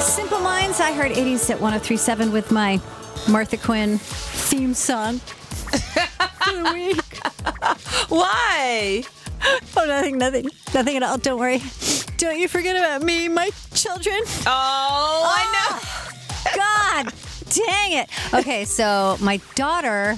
Simple Minds, I Heart 80s at 1037 with my Martha Quinn theme song. For the week. Why? Oh, nothing, nothing, nothing at all. Don't worry. Don't you forget about me, my children. Oh, I know. Ah, God, dang it. Okay, so my daughter,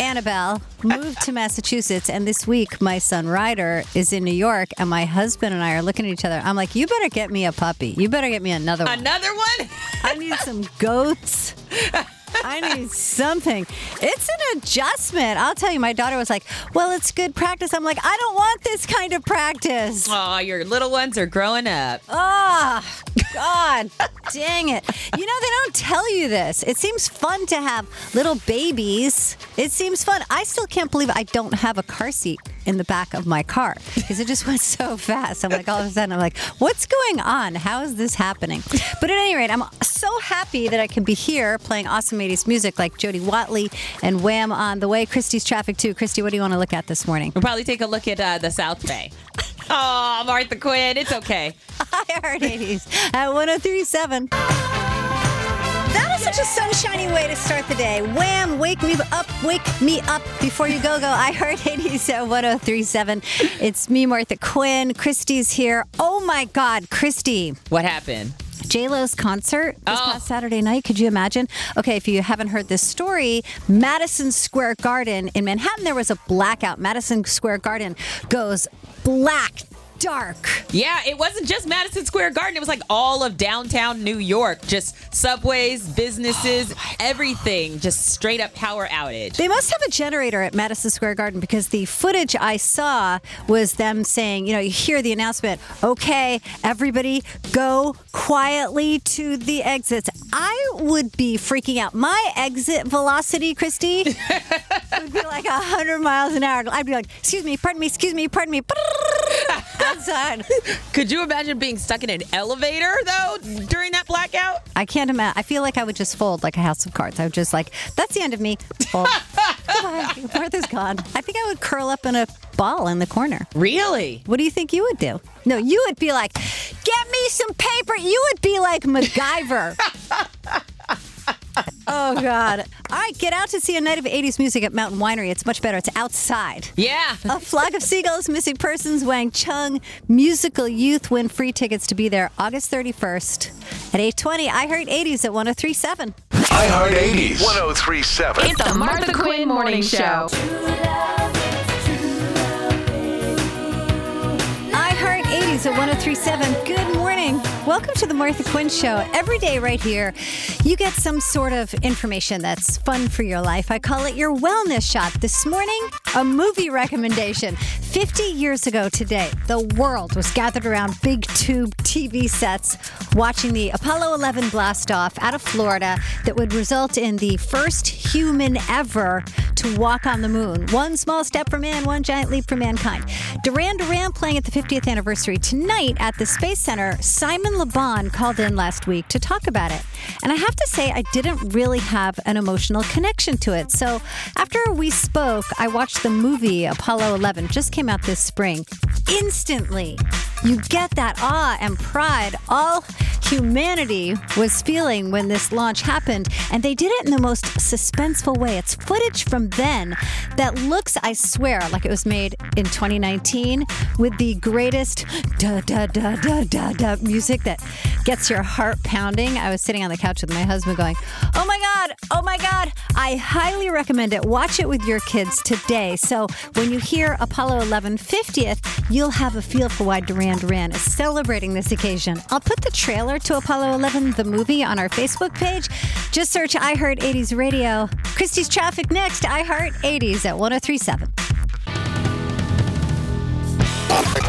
Annabelle, moved to Massachusetts, and this week my son Ryder is in New York, and my husband and I are looking at each other. I'm like, you better get me a puppy. You better get me another one. Another one? I need some goats. I need something. It's an adjustment. I'll tell you, my daughter was like, Well, it's good practice. I'm like, I don't want this kind of practice. Oh, your little ones are growing up. Oh, God dang it. You know, they don't tell you this. It seems fun to have little babies. It seems fun. I still can't believe I don't have a car seat in the back of my car because it just went so fast. I'm like, all of a sudden, I'm like, what's going on? How is this happening? But at any rate, I'm so happy that I can be here playing awesome 80s music like Jody Watley and Wham on the way. Christy's traffic too. Christy, what do you want to look at this morning? We'll probably take a look at uh, the South Bay. oh, Martha Quinn, it's okay. I Heart 80s at 1037. That is such a sunshiny way to start the day. Wham! Wake me up, wake me up before you go go. I Heart 80s at 1037. It's me, Martha Quinn. Christy's here. Oh my God, Christy. What happened? J-Lo's concert this Oh. past Saturday night. Could you imagine? Okay, if you haven't heard this story, Madison Square Garden in Manhattan, there was a blackout. Madison Square Garden goes black, dark. Yeah, it wasn't just Madison Square Garden. It was like all of downtown New York. Just subways, businesses, oh everything. Just straight up power outage. They must have a generator at Madison Square Garden because the footage I saw was them saying, you know, you hear the announcement, okay, everybody go quietly to the exits. I would be freaking out. My exit velocity, Christy, would be like 100 miles an hour. I'd be like, excuse me, pardon me, excuse me, pardon me. Outside. Could you imagine being stuck in an elevator though during that blackout? I can't imagine. I feel like I would just fold like a house of cards. I would just like, that's the end of me. Fold. Goodbye. Martha's gone. I think I would curl up in a ball in the corner. Really? What do you think you would do? No, you would be like, get me some paper. You would be like MacGyver. oh, God. All right, get out to see a night of 80s music at Mountain Winery. It's much better. It's outside. Yeah. A flock of seagulls, missing persons, Wang Chung, musical youth win free tickets to be there August 31st at 820. I Heart 80s at 1037. I Heart 80s 1037. It's the Martha Quinn Morning Show. 80s at 1037. Good morning. Welcome to the Martha Quinn Show. Every day, right here, you get some sort of information that's fun for your life. I call it your wellness shot. This morning, a movie recommendation. 50 years ago today, the world was gathered around big tube TV sets watching the Apollo 11 blast off out of Florida that would result in the first human ever to walk on the moon. One small step for man, one giant leap for mankind. Duran Duran playing at the 50th anniversary tonight at the Space Center. Simon Le Bon called in last week to talk about it. And I have to say, I didn't really have an emotional connection to it. So after we spoke, I watched the movie Apollo 11, just came out this spring. Instantly, you get that awe and pride all humanity was feeling when this launch happened. And they did it in the most suspenseful way. It's footage from then that looks, I swear, like it was made in 2019 with the greatest da da da da da da music that gets your heart pounding. I was sitting on the couch with my husband going, Oh my God, oh my God. I highly recommend it. Watch it with your kids today. So when you hear Apollo 11 50th, you'll have a feel for why Duran Duran is celebrating this occasion. I'll put the trailer to Apollo 11, the movie, on our Facebook page. Just search I Heart 80s Radio. Christy's Traffic next, I Heart 80s at 1037.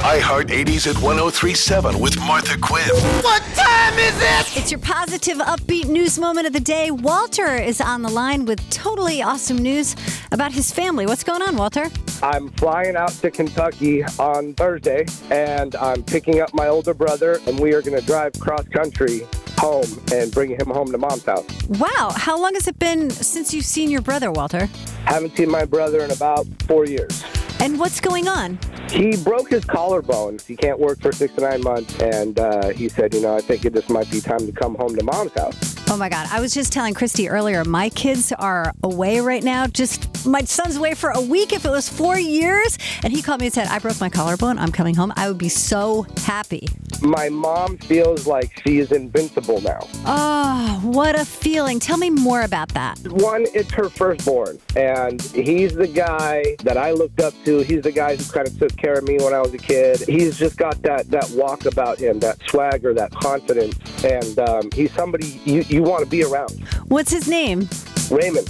iHeart 80s at 1037 with Martha Quinn. What time is it? It's your positive, upbeat news moment of the day. Walter is on the line with totally awesome news about his family. What's going on, Walter? I'm flying out to Kentucky on Thursday, and I'm picking up my older brother, and we are going to drive cross country home and bring him home to mom's house. Wow. How long has it been since you've seen your brother, Walter? Haven't seen my brother in about four years. And what's going on? He broke his collarbone. He can't work for six to nine months, and uh, he said, you know, I think this might be time to come home to mom's house. Oh my God. I was just telling Christy earlier, my kids are away right now. Just my son's away for a week. If it was four years, and he called me and said, I broke my collarbone, I'm coming home, I would be so happy. My mom feels like she is invincible now. Oh, what a feeling. Tell me more about that. One, it's her firstborn, and he's the guy that I looked up to. He's the guy who kind of took care of me when I was a kid. He's just got that that walk about him, that swagger, that confidence, and um, he's somebody you, you want to be around. What's his name? Raymond.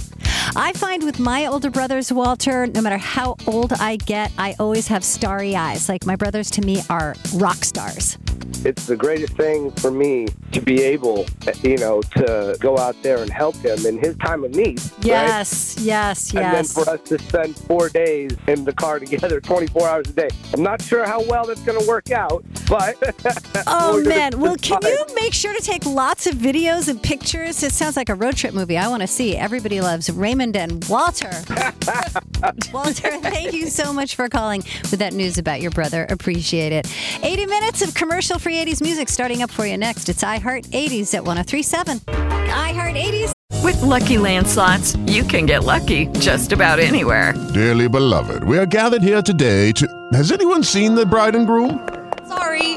I find with my older brothers, Walter, no matter how old I get, I always have starry eyes. Like my brothers to me are rock stars. It's the greatest thing for me to be able, you know, to go out there and help him in his time of need. right? Yes, yes, And then for us to spend four days in the car together, 24 hours a day. I'm not sure how well that's going to work out, but. Oh man, well, can try. you make sure to take lots of videos and pictures? It sounds like a road trip movie. I want to see. Everybody loves Raymond and Walter. Walter, thank you so much for calling with that news about your brother. Appreciate it. 80 minutes of commercial free 80s music starting up for you next. It's iHeart 80s at 1037. iHeart 80s. With Lucky Land slots, you can get lucky just about anywhere. Dearly beloved, we are gathered here today to. Has anyone seen the bride and groom?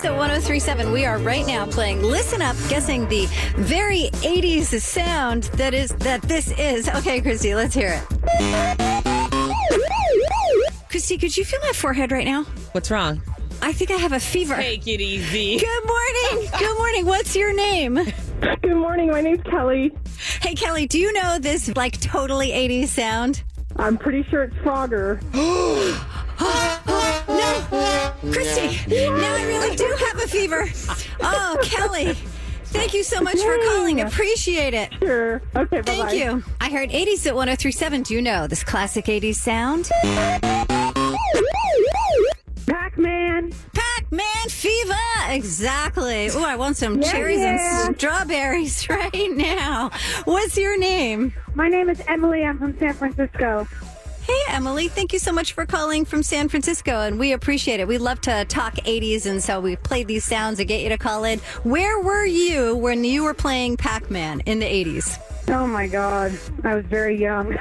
So 1037, we are right now playing Listen Up, guessing the very 80s sound that is that this is. Okay, Christy, let's hear it. Christy, could you feel my forehead right now? What's wrong? I think I have a fever. Take it easy. Good morning. Good morning. What's your name? Good morning. My name's Kelly. Hey, Kelly, do you know this like totally 80s sound? I'm pretty sure it's Frogger. Oh, Christy, now I really do have a fever. Oh, Kelly. Thank you so much for calling. Appreciate it. Sure. Okay. Bye Thank you. I Heart 80s at 1037. Do you know this classic 80s sound? Pac-Man. Pac-Man fever. Exactly. Oh, I want some cherries yeah. and strawberries right now. What's your name? My name is Emily. I'm from San Francisco. Hey, Emily. Thank you so much for calling from San Francisco, and we appreciate it. We love to talk 80s, and so we played these sounds to get you to call in. Where were you when you were playing Pac-Man in the 80s? Oh my God. I was very young.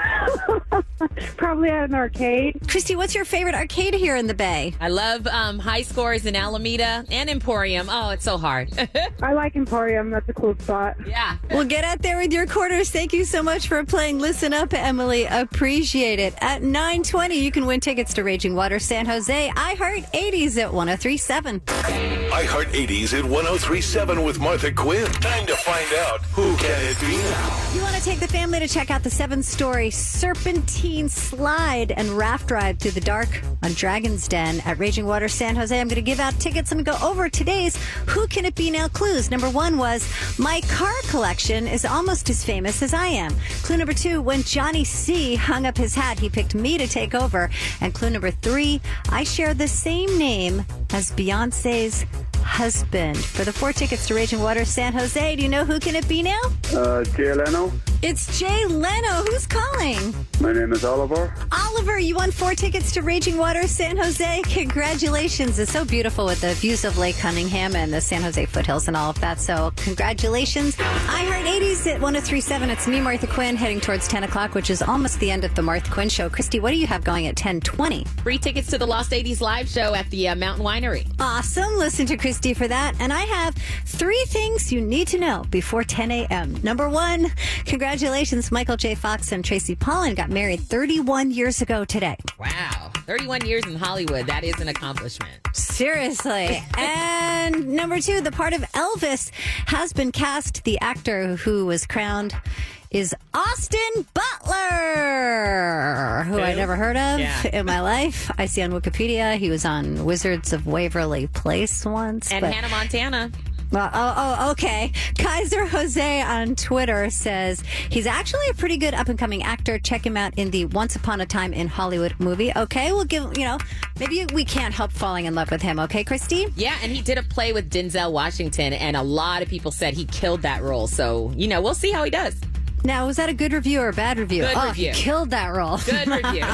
Probably at an arcade. Christy, what's your favorite arcade here in the Bay? I love um, high scores in Alameda and Emporium. Oh, it's so hard. I like Emporium. That's a cool spot. yeah. Well, get out there with your quarters. Thank you so much for playing. Listen up, Emily. Appreciate it. At 920, you can win tickets to Raging Water San Jose. I Heart 80s at 1037. iHeart 80s at 1037 with Martha Quinn. Time to find out who can it be now. You want to take the family to check out the seven story serpentine slide and raft ride through the dark on Dragon's Den at Raging Water San Jose. I'm going to give out tickets. I'm going to go over today's Who Can It Be Now clues. Number one was My car collection is almost as famous as I am. Clue number two When Johnny C hung up his hat, he picked me to take over. And clue number three I share the same name as Beyonce's husband. For the four tickets to Raging Water San Jose, do you know who can it be now? Uh, Jay Leno. It's Jay Leno. Who's calling? My name is Oliver. Oliver, you won four tickets to Raging Water San Jose. Congratulations. It's so beautiful with the views of Lake Cunningham and the San Jose foothills and all of that. So, congratulations. I Heart 80s at 1037. It's me, Martha Quinn, heading towards 10 o'clock, which is almost the end of the Martha Quinn show. Christy, what do you have going at 1020? Free tickets to the Lost 80s live show at the uh, Mountain Winery. Awesome. Listen to Christy for that. And I have three things you need to know before 10 a.m. Number one, congratulations. Congratulations, Michael J. Fox and Tracy Pollan got married 31 years ago today. Wow. 31 years in Hollywood. That is an accomplishment. Seriously. and number two, the part of Elvis has been cast. The actor who was crowned is Austin Butler, who I never heard of Yeah. in my life. I see on Wikipedia he was on Wizards of Waverly Place once. And Hannah Montana. Well, oh, oh, okay. Kaiser Jose on Twitter says he's actually a pretty good up and coming actor. Check him out in the Once Upon a Time in Hollywood movie. Okay, we'll give, you know, maybe we can't help falling in love with him. Okay, Christy? Yeah, and he did a play with Denzel Washington, and a lot of people said he killed that role. So, you know, we'll see how he does. Now, was that a good review or a bad review? Good oh, review. killed that role. Good review.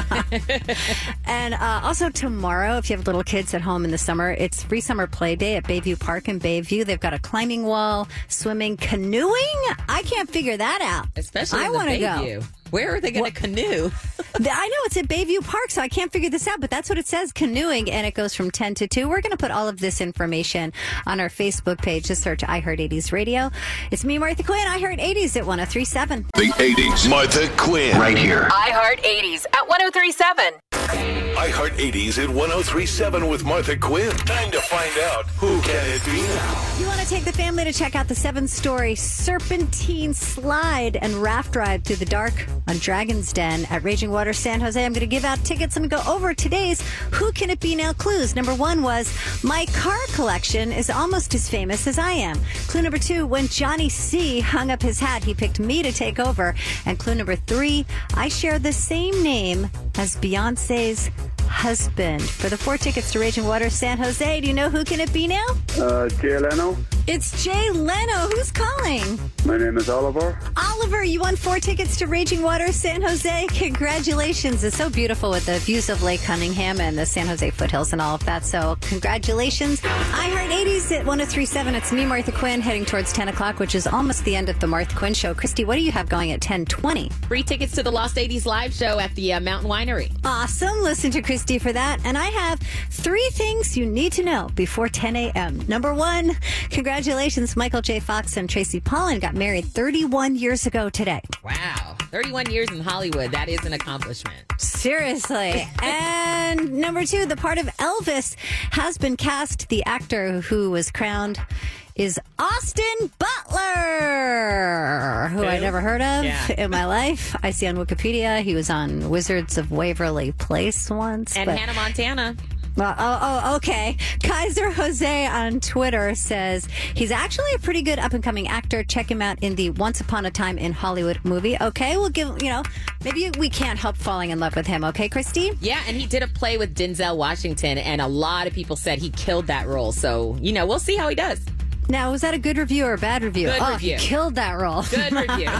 And uh, also tomorrow, if you have little kids at home in the summer, it's free summer play day at Bayview Park in Bayview. They've got a climbing wall, swimming, canoeing. I can't figure that out. Especially I want to go. Bayview. Where are they going to canoe? I know it's at Bayview Park, so I can't figure this out, but that's what it says canoeing, and it goes from 10 to 2. We're going to put all of this information on our Facebook page. Just search I Heart 80s Radio. It's me, Martha Quinn. I Heart 80s at 1037. The 80s. Martha Quinn. Right here. I Heart 80s at 1037. I Heart 80s at 1037 with Martha Quinn. Time to find out who can it be now. You want to take the family to check out the seven story serpentine slide and raft ride through the dark on Dragon's Den at Raging Water San Jose. I'm going to give out tickets and go over today's Who Can It Be Now clues. Number one was My car collection is almost as famous as I am. Clue number two, when Johnny C hung up his hat, he picked me to take over. And clue number three, I share the same name as Beyonce's husband. For the four tickets to Raging Water San Jose, do you know who can it be now? Uh, Jay Leno. It's Jay Leno. Who's calling? My name is Oliver. Oliver, you won four tickets to Raging Water San Jose. Congratulations. It's so beautiful with the views of Lake Cunningham and the San Jose foothills and all of that. So, congratulations. I Heart 80s at 1037. It's me, Martha Quinn, heading towards 10 o'clock, which is almost the end of the Martha Quinn show. Christy, what do you have going at 1020? Free tickets to the Lost 80s live show at the uh, Mountain Winery. Awesome. Listen to Christy for that. And I have three things you need to know before 10 a.m. Number one, congratulations. Michael J. Fox and Tracy Pollan got married 31 years ago today. Wow. 31 years in Hollywood. That is an accomplishment. Seriously. and number two, the part of Elvis has been cast. The actor who was crowned is Austin Butler, who I never heard of Yeah. in my life. I see on Wikipedia he was on Wizards of Waverly Place once. And Hannah Montana. Well, oh, oh, okay. Kaiser Jose on Twitter says he's actually a pretty good up and coming actor. Check him out in the Once Upon a Time in Hollywood movie. Okay, we'll give, you know, maybe we can't help falling in love with him. Okay, Christy? Yeah, and he did a play with Denzel Washington, and a lot of people said he killed that role. So, you know, we'll see how he does. Now, was that a good review or a bad review? Good oh, review. killed that role. Good review.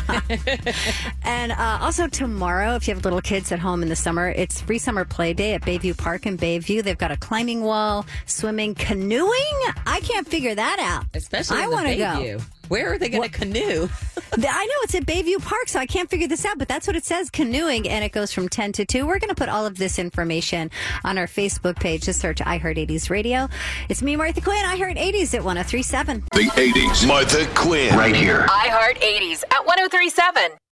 And uh, also tomorrow, if you have little kids at home in the summer, it's free summer play day at Bayview Park in Bayview. They've got a climbing wall, swimming, canoeing. I can't figure that out. Especially I want to go. Bayview. Where are they going to canoe? I know it's at Bayview Park, so I can't figure this out, but that's what it says canoeing, and it goes from 10 to 2. We're going to put all of this information on our Facebook page. Just search I Heart 80s Radio. It's me, Martha Quinn. I Heart 80s at 1037. The 80s. Martha Quinn. Right here. I Heart 80s at 1037.